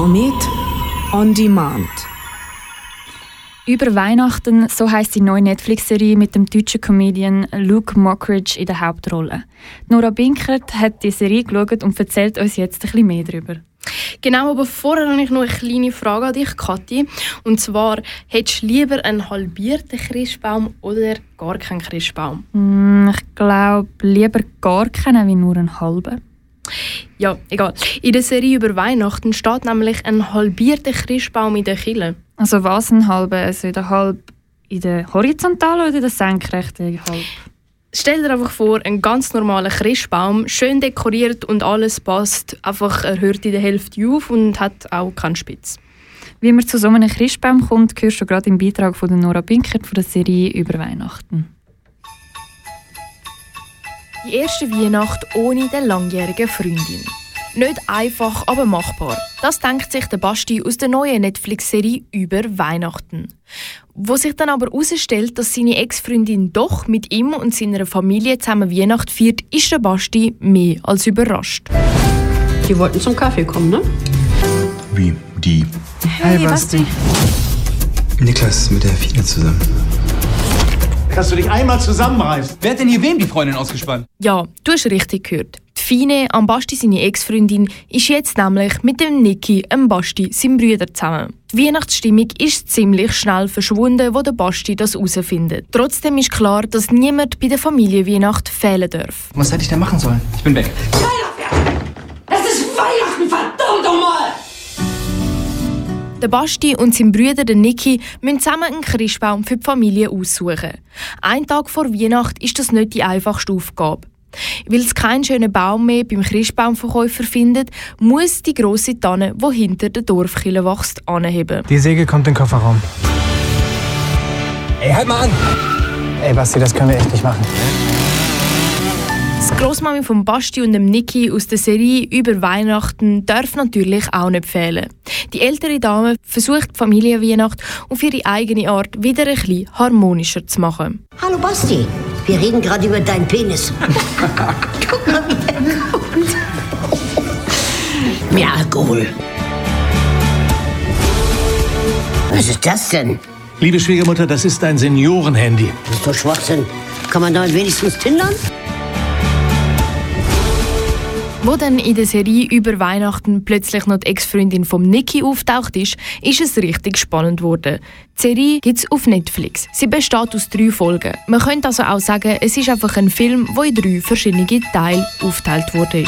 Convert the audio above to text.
Komet on Demand. Über Weihnachten, so heißt die neue Netflix-Serie mit dem deutschen Comedian Luke Mockridge in der Hauptrolle. Nora Binkert hat die Serie geschaut und erzählt uns jetzt ein bisschen mehr darüber. Genau, aber vorher habe ich noch eine kleine Frage an dich, Kathi. Und zwar, hättest du lieber einen halbierten Christbaum oder gar keinen Christbaum? Mm, ich glaube, lieber gar keinen wie nur einen halben. Ja, egal. In der Serie über Weihnachten steht nämlich ein halbierter Christbaum in der Kille. Also was ein halber? Also in der halb in der horizontalen oder in der senkrechten halb? Stell dir einfach vor, ein ganz normaler Christbaum, schön dekoriert und alles passt. Einfach er hört in der Hälfte auf und hat auch keinen Spitz. Wie man zu so einem Christbaum kommt, hörst du gerade im Beitrag von Nora Binkert von der Serie über Weihnachten. Die erste Weihnacht ohne den langjährigen Freundin. Nicht einfach, aber machbar. Das denkt sich der Basti aus der neuen Netflix-Serie über Weihnachten. Wo sich dann aber herausstellt, dass seine Ex-Freundin doch mit ihm und seiner Familie zusammen Weihnacht feiert, ist der Basti mehr als überrascht. Die wollten zum Kaffee kommen, ne? Wie die? Hey, Basti. Niklas ist mit der Fine zusammen. Kannst du dich einmal zusammenreißen? Wer hat denn hier wem die Freundin ausgespannt? Ja, du hast richtig gehört. Die Fine, am Basti seine Ex-Freundin, ist jetzt nämlich mit dem Niki, dem Basti, seinem Bruder zusammen. Die Weihnachtsstimmung ist ziemlich schnell verschwunden, wo der Basti das herausfindet. Trotzdem ist klar, dass niemand bei der Familienweihnacht fehlen darf. Was hätte ich denn machen sollen? Ich bin weg. Es Der Basti und sein Bruder der Niki müssen zusammen einen Christbaum für die Familie aussuchen. Ein Tag vor Weihnacht ist das nicht die einfachste Aufgabe. Weil es keinen schönen Baum mehr beim Christbaumverkäufer findet, muss die grosse Tanne, die hinter der Dorfkille wächst, anheben. Die Säge kommt in den Kofferraum. Ey, halt mal an! Ey, Basti, das können wir echt nicht machen. Das Grossmami von Basti und dem Niki aus der Serie über Weihnachten darf natürlich auch nicht fehlen. Die ältere Dame versucht die Familienweihnacht auf ihre eigene Art wieder ein bisschen harmonischer zu machen. Hallo Basti, wir reden gerade über deinen Penis. Guck mal, wie er kommt. Mehr Alkohol. Was ist das denn? Liebe Schwiegermutter, das ist ein Seniorenhandy. Das ist doch Schwachsinn. Kann man damit wenigstens tindern? Wo dann in der Serie über Weihnachten plötzlich noch die Ex-Freundin vom Niki auftaucht ist, ist es richtig spannend geworden. Die Serie gibt es auf Netflix. Sie besteht aus drei Folgen. Man könnte also auch sagen, es ist einfach ein Film, der in drei verschiedene Teile aufgeteilt wurde.